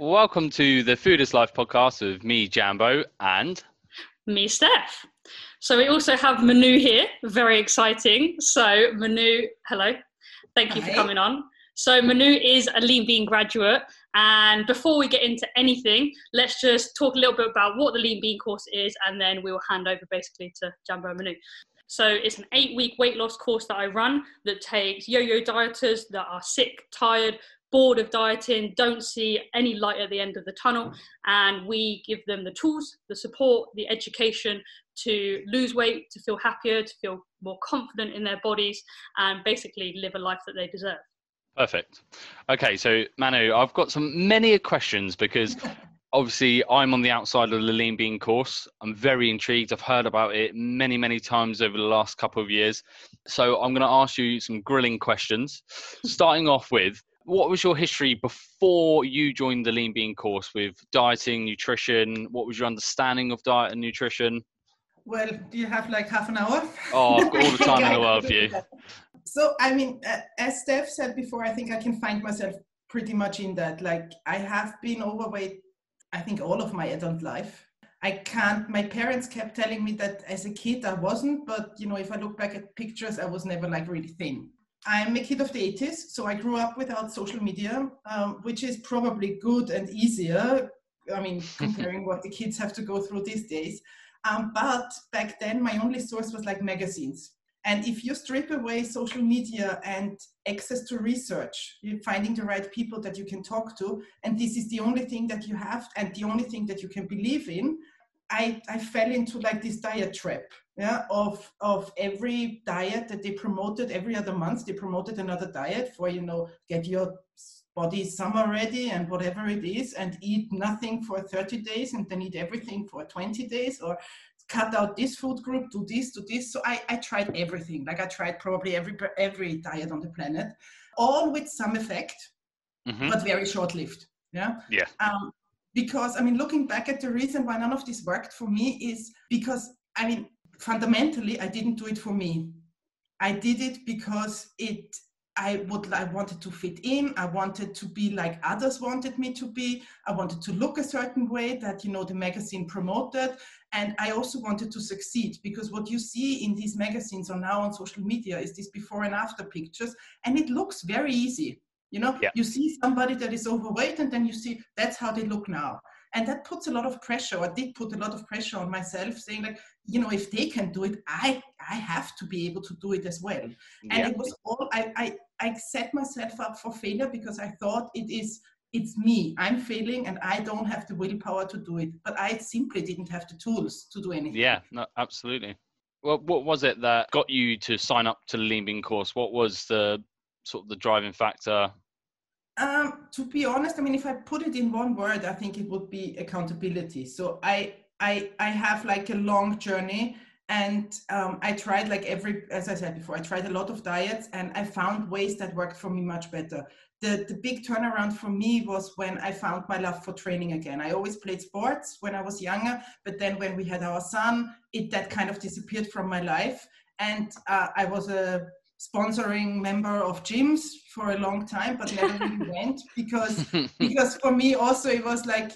Welcome to the Food is Life podcast with me, Jambo, and me, Steph. So we also have Manu here, very exciting. So Manu, hello, thank you Hi. for coming on. So Manu is a Lean Bean graduate, and before we get into anything, let's just talk a little bit about what the Lean Bean course is, and then we will hand over basically to Jambo and Manu. So it's an eight week weight loss course that I run that takes yo yo dieters that are sick, tired, bored of dieting, don't see any light at the end of the tunnel, and we give them the tools, the support, the education to lose weight, to feel happier, to feel more confident in their bodies, and basically live a life that they deserve. Perfect. Okay, so Manu, I've got some many questions because obviously I'm on the outside of the Lean Bean course. I'm very intrigued. I've heard about it many, many times over the last couple of years. So I'm going to ask you some grilling questions. Starting off with, what was your history before you joined the Lean Bean course with dieting, nutrition? What was your understanding of diet and nutrition? Well, do you have like half an hour? Oh, I've got all the time in the world for you. So, I mean, uh, as Steph said before, I think I can find myself pretty much in that. Like, I have been overweight, I think, all of my adult life. I can't, my parents kept telling me that as a kid I wasn't, but you know, if I look back at pictures, I was never like really thin. I'm a kid of the 80s, so I grew up without social media, um, which is probably good and easier. I mean, comparing what the kids have to go through these days. Um, but back then, my only source was like magazines. And if you strip away social media and access to research, finding the right people that you can talk to, and this is the only thing that you have and the only thing that you can believe in, I, I fell into like this diet trap yeah, of, of every diet that they promoted every other month. They promoted another diet for, you know, get your body summer ready and whatever it is and eat nothing for 30 days and then eat everything for 20 days or cut out this food group, do this, do this. So I, I tried everything. Like I tried probably every, every diet on the planet, all with some effect, mm-hmm. but very short lived. Yeah. Yeah. Um, because I mean, looking back at the reason why none of this worked for me is because I mean, fundamentally, I didn't do it for me. I did it because it I would I wanted to fit in. I wanted to be like others wanted me to be. I wanted to look a certain way that you know the magazine promoted, and I also wanted to succeed because what you see in these magazines or now on social media is these before and after pictures, and it looks very easy. You know, yeah. you see somebody that is overweight, and then you see that's how they look now. And that puts a lot of pressure or did put a lot of pressure on myself saying like you know if they can do it i i have to be able to do it as well. Mm-hmm. And it was all I, I i set myself up for failure because i thought it is it's me. I'm failing and i don't have the willpower to do it. But i simply didn't have the tools to do anything. Yeah no, absolutely. Well what was it that got you to sign up to the lean bean course? What was the sort of the driving factor um, to be honest, I mean, if I put it in one word, I think it would be accountability. So I, I, I have like a long journey, and um, I tried like every, as I said before, I tried a lot of diets, and I found ways that worked for me much better. The, the big turnaround for me was when I found my love for training again. I always played sports when I was younger, but then when we had our son, it that kind of disappeared from my life. And uh, I was a sponsoring member of gyms for a long time but never really went because because for me also it was like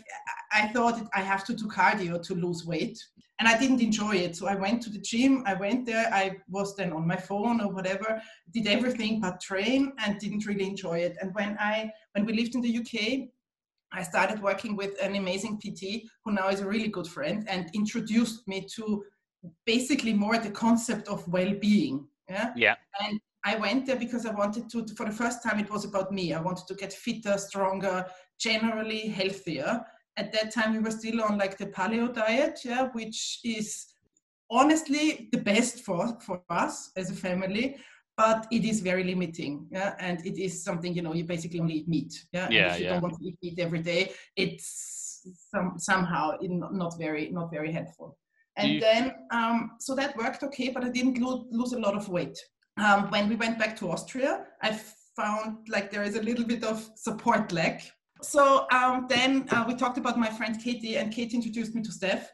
i thought i have to do cardio to lose weight and i didn't enjoy it. So i went to the gym i went there i was then on my phone or whatever did everything but train and didn't really enjoy it. And when i when we lived in the uk I started working with an amazing PT who now is a really good friend and introduced me to basically more the concept of well-being yeah. Yeah. And I went there because I wanted to, for the first time, it was about me. I wanted to get fitter, stronger, generally healthier. At that time, we were still on like the paleo diet, yeah, which is honestly the best for, for us as a family, but it is very limiting. Yeah. And it is something, you know, you basically only eat meat. Yeah. yeah and if you yeah. don't want to eat meat every day, it's some, somehow not very, not very helpful. And then, um, so that worked okay, but I didn't lo- lose a lot of weight. Um, when we went back to Austria, I found like there is a little bit of support lack. So um, then uh, we talked about my friend Katie, and Katie introduced me to Steph.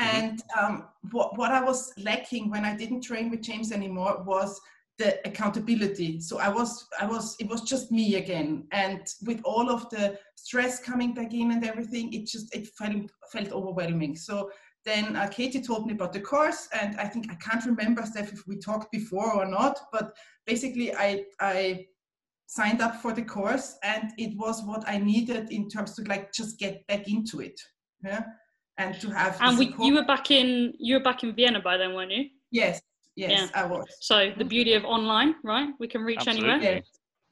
Mm-hmm. And um, what, what I was lacking when I didn't train with James anymore was the accountability so i was i was it was just me again and with all of the stress coming back in and everything it just it felt felt overwhelming so then uh, katie told me about the course and i think i can't remember steph if we talked before or not but basically i i signed up for the course and it was what i needed in terms to like just get back into it yeah and to have and we, you were back in you were back in vienna by then weren't you yes Yes, yeah. I was. So the beauty of online, right? We can reach Absolutely. anywhere. Yeah.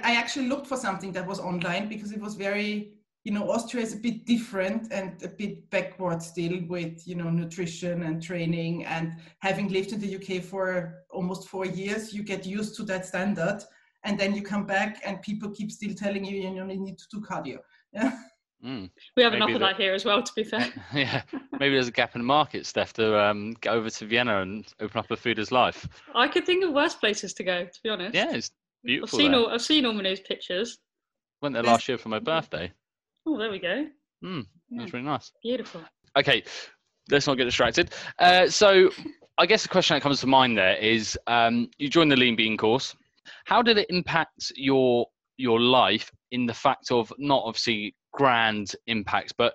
I actually looked for something that was online because it was very, you know, Austria is a bit different and a bit backward still with, you know, nutrition and training. And having lived in the UK for almost four years, you get used to that standard. And then you come back and people keep still telling you, you know, you need to do cardio. Yeah. Mm. We have enough of that here as well, to be fair. yeah, maybe there's a gap in the market, Steph, to um, get over to Vienna and open up a Food is Life. I could think of worse places to go, to be honest. Yeah, it's beautiful. I've seen there. all I've seen all Manu's pictures. Went there last year for my birthday. Oh, there we go. Mm, yeah. That's really nice. Beautiful. Okay, let's not get distracted. Uh, so, I guess the question that comes to mind there is: um, you joined the Lean Bean course. How did it impact your your life in the fact of not obviously grand impacts, but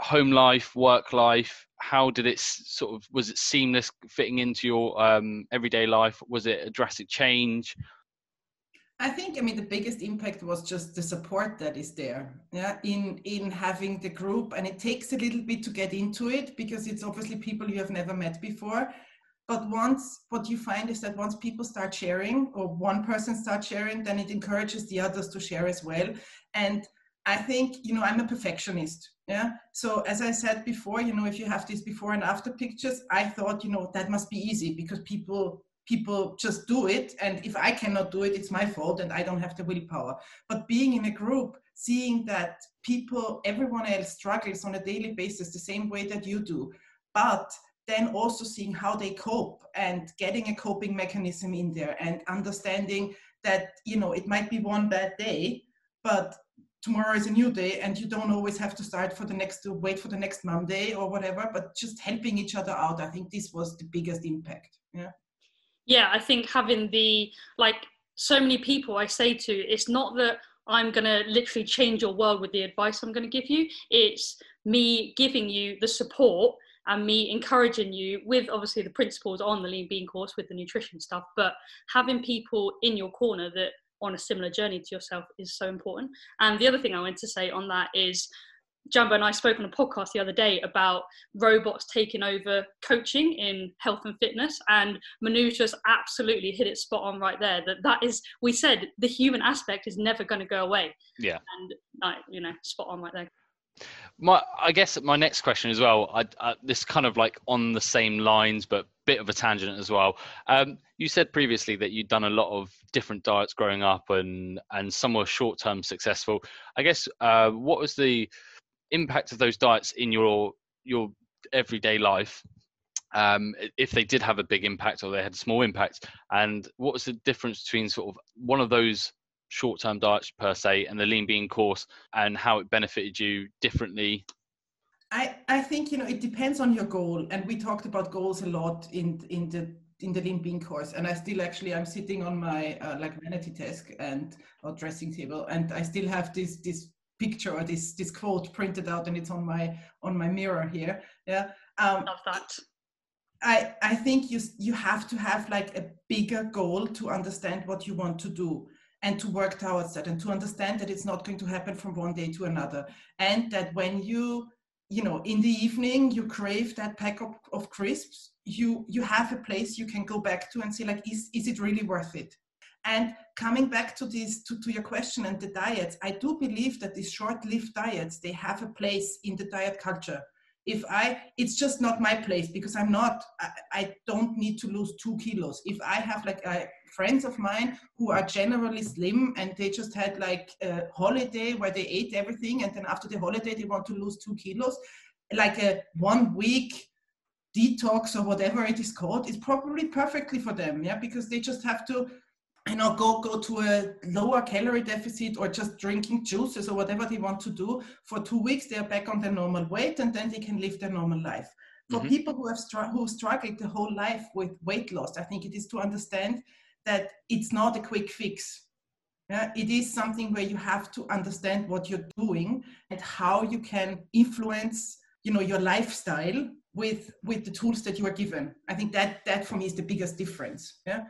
home life, work life, how did it sort of was it seamless fitting into your um, everyday life? Was it a drastic change? I think I mean the biggest impact was just the support that is there, yeah, in in having the group, and it takes a little bit to get into it because it's obviously people you have never met before. But once what you find is that once people start sharing, or one person starts sharing, then it encourages the others to share as well, and I think, you know, I'm a perfectionist. Yeah. So as I said before, you know, if you have these before and after pictures, I thought, you know, that must be easy because people people just do it. And if I cannot do it, it's my fault and I don't have the willpower. But being in a group, seeing that people, everyone else struggles on a daily basis the same way that you do, but then also seeing how they cope and getting a coping mechanism in there and understanding that, you know, it might be one bad day, but tomorrow is a new day and you don't always have to start for the next to wait for the next monday or whatever but just helping each other out i think this was the biggest impact yeah yeah i think having the like so many people i say to it's not that i'm going to literally change your world with the advice i'm going to give you it's me giving you the support and me encouraging you with obviously the principles on the lean bean course with the nutrition stuff but having people in your corner that on a similar journey to yourself is so important. And the other thing I wanted to say on that is Jambo and I spoke on a podcast the other day about robots taking over coaching in health and fitness, and Manu just absolutely hit it spot on right there. That that is, we said the human aspect is never going to go away. Yeah, and uh, you know, spot on right there. My, I guess my next question as well. I, I, this kind of like on the same lines, but bit of a tangent as well. Um, you said previously that you'd done a lot of different diets growing up, and and some were short term successful. I guess uh, what was the impact of those diets in your your everyday life? Um, if they did have a big impact or they had a small impact, and what was the difference between sort of one of those short-term diets per se and the lean bean course and how it benefited you differently? I, I think you know it depends on your goal. And we talked about goals a lot in in the in the lean bean course. And i still actually i'm sitting on my uh, like vanity desk and or dressing table. And i still have this this picture or this this quote printed out and it's on my on my mirror here yeah? Um love that. I i think you you have to have like a bigger goal to understand what you want to do and to work towards that and to understand that it's not going to happen from one day to another. And that when you you know in the evening you crave that pack of, of crisps you you have a place you can go back to and say like is is it really worth it and coming back to this to, to your question and the diets i do believe that these short-lived diets they have a place in the diet culture. If i it's just not my place because i'm not i, I don't need to lose two kilos. If i have like I, friends of mine who are generally slim and they just had like a holiday where they ate everything and then after the holiday they want to lose two kilos like a one week detox or whatever it is called is probably perfectly for them yeah because they just have to you know go go to a lower calorie deficit or just drinking juices or whatever they want to do for two weeks they're back on their normal weight and then they can live their normal life for mm-hmm. people who have str- who struggled the whole life with weight loss i think it is to understand that it's not a quick fix. Yeah, it is something where you have to understand what you're doing and how you can influence, you know, your lifestyle with with the tools that you are given. I think that that for me is the biggest difference. Yeah.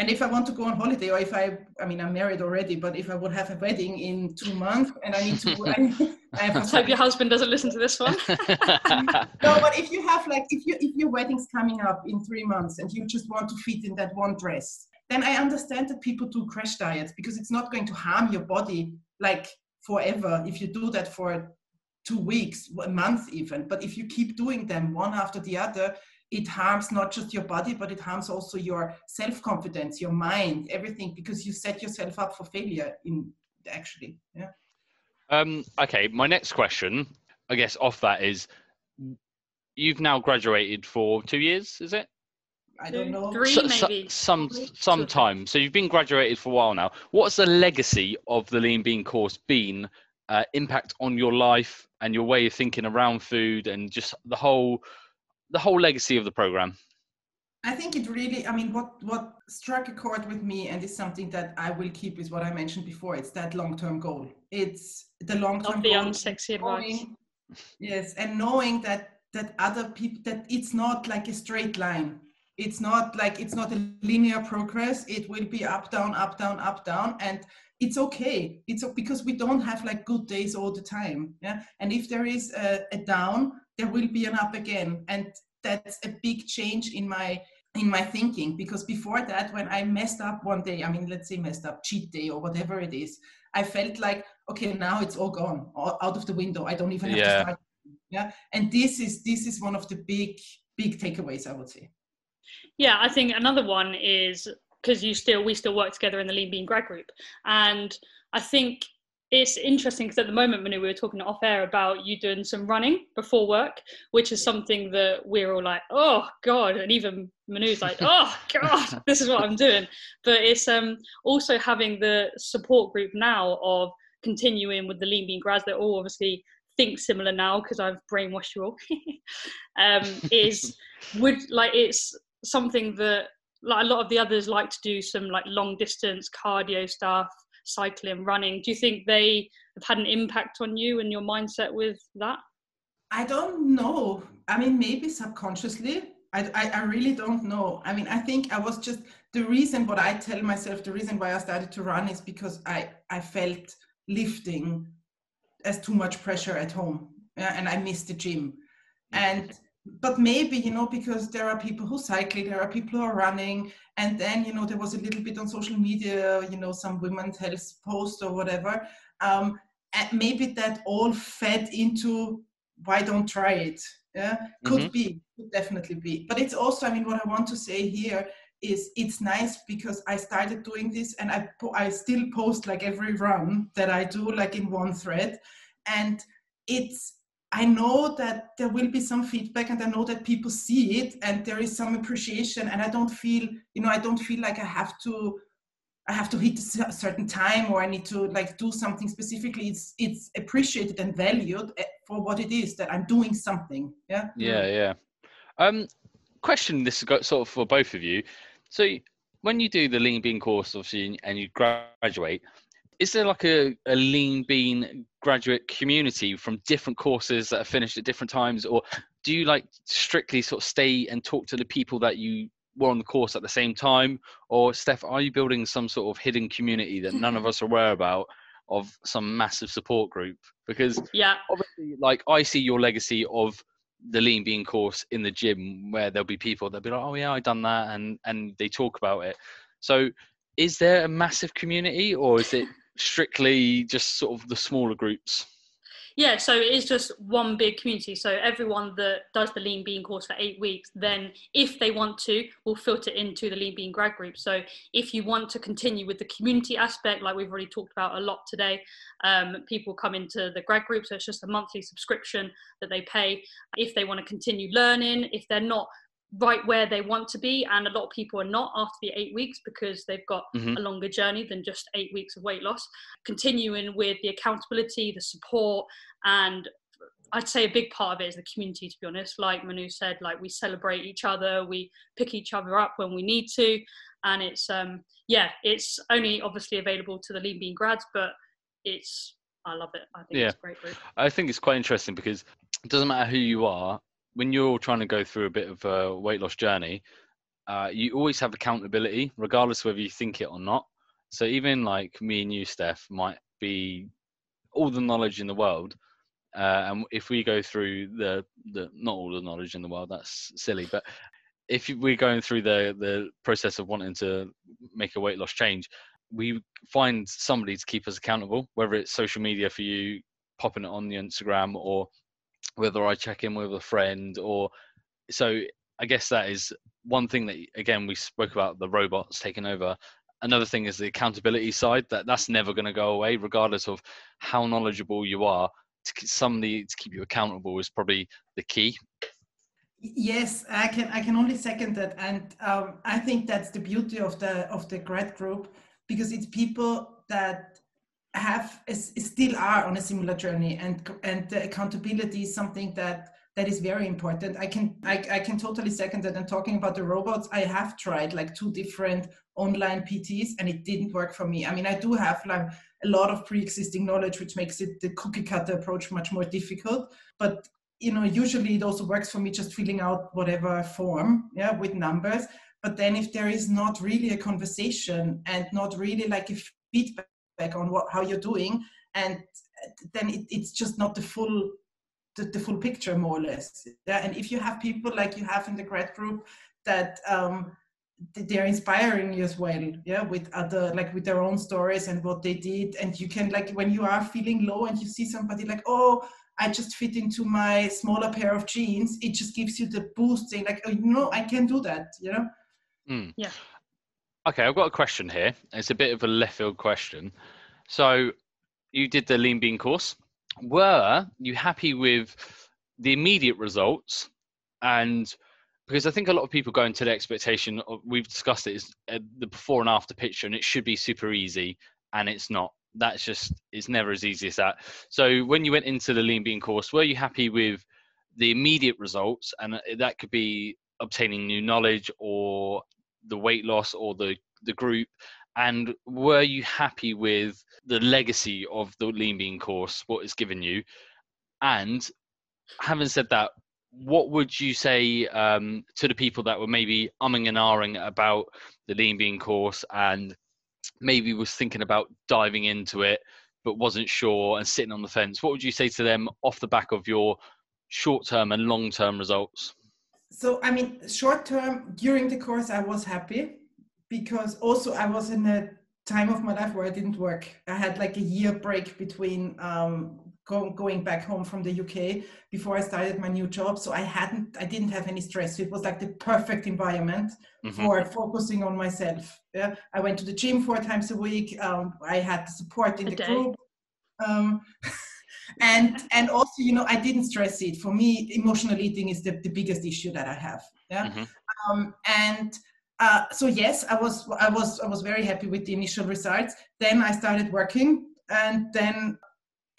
And if I want to go on holiday, or if I, I mean, I'm married already, but if I would have a wedding in two months and I need to, I, I have hope your husband doesn't listen to this one. no, but if you have like, if you if your wedding's coming up in three months and you just want to fit in that one dress, then I understand that people do crash diets because it's not going to harm your body like forever if you do that for two weeks, a month even. But if you keep doing them one after the other, it harms not just your body, but it harms also your self confidence, your mind, everything, because you set yourself up for failure. In actually, yeah. Um, okay, my next question, I guess, off that is, you've now graduated for two years, is it? I don't know. Three, so, maybe. some some time. So you've been graduated for a while now. What's the legacy of the Lean Bean course been? Uh, impact on your life and your way of thinking around food and just the whole the whole legacy of the program? I think it really, I mean, what, what struck a chord with me and is something that I will keep is what I mentioned before. It's that long-term goal. It's the long-term the goal. unsexy advice. Yes, and knowing that that other people that it's not like a straight line. It's not like it's not a linear progress. It will be up, down, up, down, up, down, and it's okay. It's because we don't have like good days all the time. Yeah, and if there is a, a down, there will be an up again. And that's a big change in my in my thinking because before that when i messed up one day i mean let's say messed up cheat day or whatever it is i felt like okay now it's all gone out of the window. I don't even have yeah. to start yeah. And this is this is one of the big big takeaways i would say. Yeah i think another one is because you still we still work together in the lean bean grad group. And i think it's interesting because at the moment, Manu, we were talking off air about you doing some running before work, which is something that we're all like, oh God, and even Manu's like, oh God, this is what I'm doing. But it's um also having the support group now of continuing with the Lean Bean grads that all obviously think similar now because I've brainwashed you all. um, is would like it's something that like a lot of the others like to do some like long distance cardio stuff cycling, running. Do you think they have had an impact on you and your mindset with that? I don't know. I mean, maybe subconsciously. I, I, I, really don't know. I mean, I think I was just the reason what I tell myself, the reason why I started to run is because I, I felt lifting as too much pressure at home yeah, and I missed the gym. And but maybe you know because there are people who cycle there are people who are running and then you know there was a little bit on social media you know some women's health post or whatever um, and maybe that all fed into why don't try it yeah could mm-hmm. be could definitely be but it's also i mean what i want to say here is it's nice because i started doing this and i po- i still post like every run that i do like in one thread and it's I know that there will be some feedback and I know that people see it and there is some appreciation and I don't feel, you know, I don't feel like I have to I have to hit a certain time or I need to like do something specifically. It's it's appreciated and valued eh, for what it is that I'm doing something. Yeah. Yeah, yeah. Um, question this is sort of for both of you. So when you do the lean bean course, obviously, and you graduate, is there like a, a lean bean graduate community from different courses that are finished at different times? Or do you like strictly sort of stay and talk to the people that you were on the course at the same time? Or steph are you building some sort of hidden community that none of us are aware about of some massive support group? Because yeah. obviously like i see your legacy of the lean bean course in the gym where there'll be people that'll be like oh yeah i done that and and they talk about it. So is there a massive community or is it strictly just sort of the smaller groups? Yeah, so it is just one big community. So everyone that does the Lean Bean course for eight weeks, then if they want to, will filter into the Lean Bean grad group. So if you want to continue with the community aspect, like we've already talked about a lot today, um, people come into the grad group. So it's just a monthly subscription that they pay. If they want to continue learning, if they're not right where they want to be and a lot of people are not after the eight weeks because they've got mm-hmm. a longer journey than just eight weeks of weight loss continuing with the accountability the support and I'd say a big part of it is the community, to be honest. Like Manu said, like we celebrate each other, we pick each other up when we need to, and it's um yeah, it's only obviously available to the Lean Bean grads, but it's I love it. I think yeah. it's a great group. I think it's quite interesting because it doesn't matter who you are when you're trying to go through a bit of a weight loss journey. Uh, you always have accountability, regardless whether you think it or not. So even like me and you, Steph, might be all the knowledge in the world, uh, and if we go through the the not all the knowledge in the world, that's silly. But if we're going through the the process of wanting to make a weight loss change, we find somebody to keep us accountable, whether it's social media for you popping it on the Instagram or whether I check in with a friend or so I guess that is one thing that again we spoke about the robots taking over. Another thing is the accountability side that that's never going to go away, regardless of how knowledgeable you are. To, somebody to keep you accountable is probably the key. Yes, I can. I can only second that, and um, I think that's the beauty of the of the grad group because it's people that have still are on a similar journey, and and accountability is something that that is very important. I can I, I can totally second that. And talking about the robots, I have tried like two different online PTs, and it didn't work for me. I mean, I do have like a lot of pre-existing knowledge, which makes it the cookie cutter approach much more difficult. But you know, usually it also works for me just filling out whatever form, yeah, with numbers. But then if there is not really a conversation and not really like a feedback on what how you're doing, and then it, it's just not the full the, the, full picture more or less. Yeah, and if you have people like you have in the grad group that um, they're inspiring you as well yeah with other like with their own stories and what they did and you can like when you are feeling low and you see somebody like oh I just fit into my smaller pair of jeans, it just gives you the boost saying like, oh, you know, I can do that, you know? Mm. Yeah. Okay, I've got a question here. It's a bit of a left field question. So you did the lean bean course. Were you happy with the immediate results? And because I think a lot of people go into the expectation of, we've discussed it is uh, the before and after picture, and it should be super easy, and it's not that's just it's never as easy as that. So when you went into the lean bean course, were you happy with the immediate results? And uh, that could be obtaining new knowledge or the weight loss or the the group. And were you happy with the legacy of the lean bean course, what it's given you? And having said that, what would you say um, to the people that were maybe umming and ahhing about the lean bean course and maybe was thinking about diving into it but wasn't sure and sitting on the fence what would you say to them off the back of your short term and long term results so i mean short term during the course i was happy because also i was in a time of my life where i didn't work i had like a year break between um, go, going back home from the UK before I started my new job. So I hadn't, I didn't have any stress. So it was like the perfect environment mm-hmm. for focusing on myself. Yeah, I went to the gym four times a week. Um, I had the support in a the day. group. Um, and and also you know i didn't stress it for me emotional eating is the, the biggest issue that i have yeah mm-hmm. um, and uh, so yes i was i was i was very happy with the initial results then i started working and then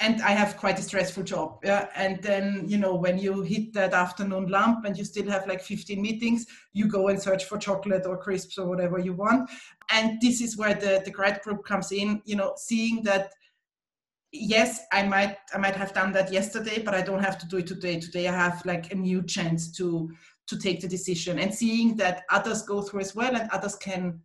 and I have quite a stressful job. Yeah. And then, you know, when you hit that afternoon lump and you still have like 15 meetings, you go and search for chocolate or crisps or whatever you want. And this is where the, the grad group comes in, you know, seeing that yes, I might I might have done that yesterday, but I don't have to do it today. Today I have like a new chance to to take the decision and seeing that others go through as well and others can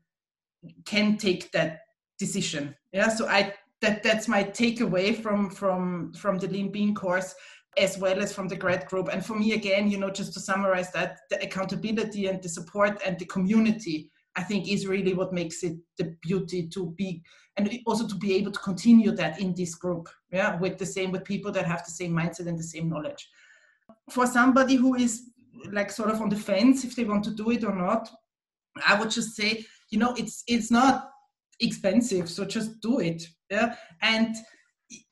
can take that decision. Yeah. So I that that's my takeaway from from from the lean bean course as well as from the grad group and for me again you know just to summarize that the accountability and the support and the community i think is really what makes it the beauty to be and also to be able to continue that in this group yeah with the same with people that have the same mindset and the same knowledge. For somebody who is like sort of on the fence if they want to do it or not i would just say you know it's it's not expensive so just do it yeah. And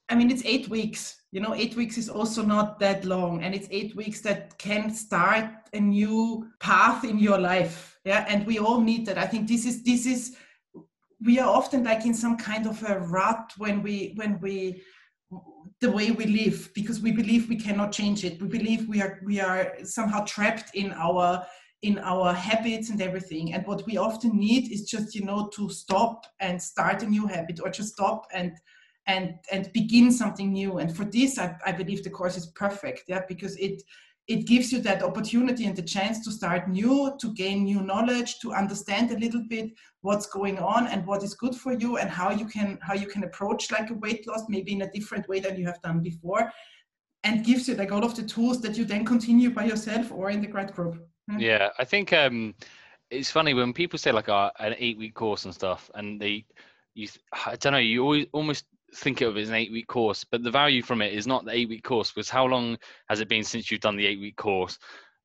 i mean it's eight weeks you know eight weeks is also not that long and it's eight weeks that can start a new path in your life yeah and we all need that. I think this is this is we are often like in some kind of a rut when we when we the way we live because we believe we cannot change it. We believe we are we are somehow trapped in our in our habits and everything. And what we often need is just you know to stop and start a new habit or just stop and and and begin something new. And for this i, I believe the course is perfect yeah because it it gives you that opportunity and the chance to start new, to gain new knowledge, to understand a little bit what's going on and what is good for you and how you can how you can approach like a weight loss maybe in a different way than you have done before and gives you like all of the tools that you then continue by yourself or in the grad group. Hmm. Yeah, I think um it's funny when people say like uh, an eight week course and stuff and they you I don't know you always almost think of it as an eight week course, but the value from it is not the eight week course. was how long has it been since you've done the eight week course?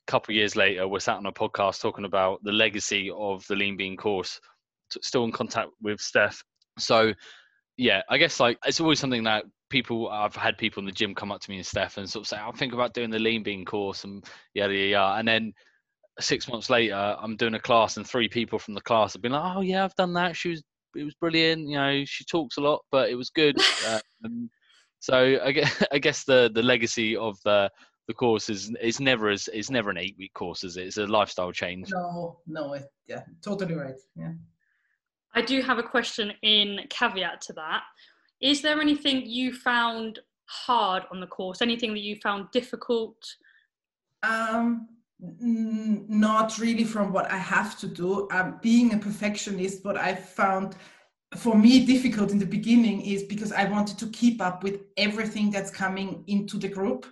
A couple of years later, we're sat on a podcast talking about the legacy of the Lean Bean course. Still in contact with Steph. So, yeah, I guess like it's always something that people I've had people in the gym come up to me and Steph and sort of say, "I'll think about doing the Lean Bean course," and yeah, yeah, yeah, and then six months later, I'm doing a class, and three people from the class have been like, "Oh yeah, I've done that." She was it was brilliant. You know, she talks a lot, but it was good. um, so I guess, I guess the the legacy of the the course is it's never as it's never an eight week course, is it? It's a lifestyle change. No, no, it, yeah, totally right. Yeah. I do have a question in caveat to that. Is there anything you found hard on the course? Anything that you found difficult? Um, not really from what I have to do. Um, being a perfectionist, what I found for me difficult in the beginning is because I wanted to keep up with everything that's coming into the group.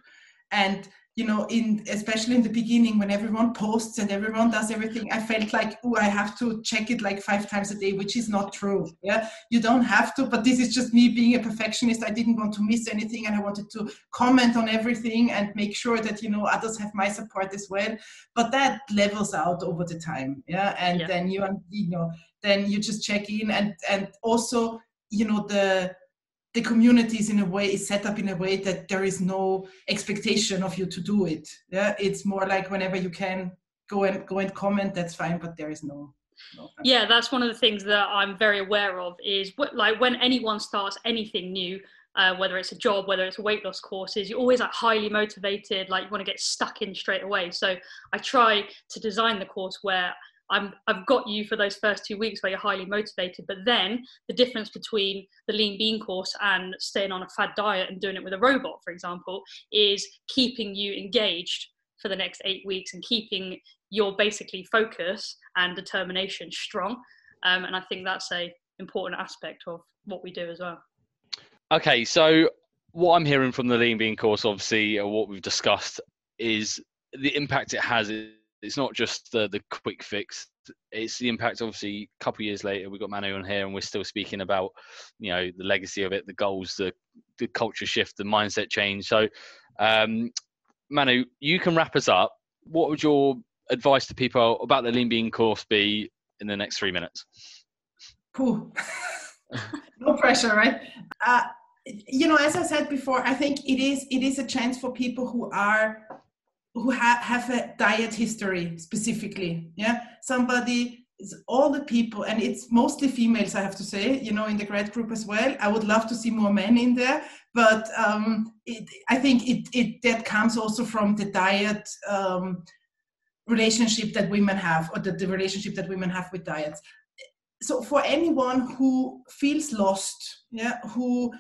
And you know, in especially in the beginning when everyone posts and everyone does everything, I felt like, oh, I have to check it like five times a day, which is not true. Yeah, you don't have to, but this is just me being a perfectionist. I didn't want to miss anything, and I wanted to comment on everything and make sure that you know others have my support as well. But that levels out over the time. Yeah, and yeah. then you you know then you just check in and and also you know the the communities in a way is set up in a way that there is no expectation of you to do it. Yeah? It's more like whenever you can go and go and comment that's fine but there is no, no yeah that's one of the things that i'm very aware of is what, like when anyone starts anything new uh, whether it's a job, whether it's a weight loss courses, you're always like highly motivated, like you want to get stuck in straight away. So I try to design the course where I'm, I've got you for those first two weeks where you're highly motivated. But then the difference between the lean bean course and staying on a fad diet and doing it with a robot, for example, is keeping you engaged for the next eight weeks and keeping your basically focus and determination strong. Um, and I think that's a important aspect of what we do as well. Okay, so what I'm hearing from the lean bean course, obviously, or what we've discussed, is the impact it has it's not just the the quick fix. It's the impact. Obviously, a couple of years later, we got Manu on here, and we're still speaking about you know the legacy of it, the goals, the the culture shift, the mindset change. So, um, Manu, you can wrap us up. What would your advice to people about the Lean Bean course be in the next three minutes? Cool. no pressure, right? Uh, you know, as I said before, I think it is it is a chance for people who are who ha- have a diet history specifically yeah? Somebody all the people and it's mostly females i have to say you know in the grad group as well. I would love to see more men in there but um, it, i think it, it that comes also from the diet um, relationship that women have or the, the relationship that women have with diets. So for anyone who feels lost yeah who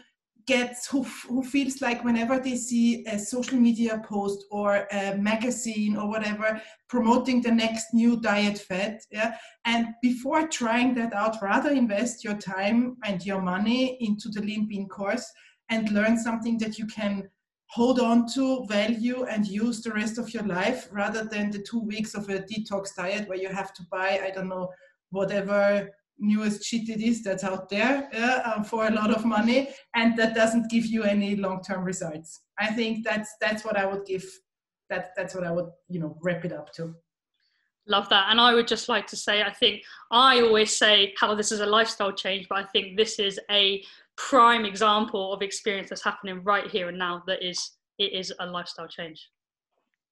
gets who, who feels like whenever they see a social media post or a magazine or whatever promoting the next new diet fad yeah? And before trying that out rather invest your time and your money into the lean bean course and learn something that you can hold on to value and use the rest of your life rather than the two weeks of a detox diet where you have to buy i don't know whatever newest shit it is that's out there uh, for a lot of money and that doesn't give you any long-term results. I think that's that's what i would give that that's what i would you know wrap it up to. Love that. And i would just like to say i think i always say how this is a lifestyle change but i think this is a prime example of experience that's happening right here and now that is it is a lifestyle change.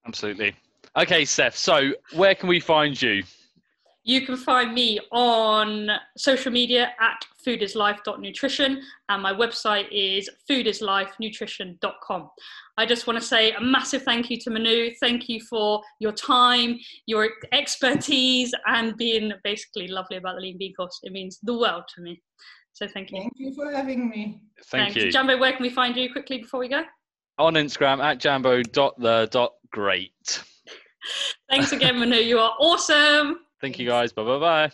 Absolutely. Okay Steph so where can we find you You can find me on social media at foodislife.nutrition and my website is foodislifenutrition.com. I just want to say a massive thank you to Manu. Thank you for your time, your expertise, and being basically lovely about the Lean Bean course. It means the world to me. So thank you. Thank you for having me. Thank Thanks. you. Jambo, where can we find you quickly before we go? On Instagram at jambo.the.great. Thanks again, Manu. You are awesome. Thank you guys. Bye bye bye.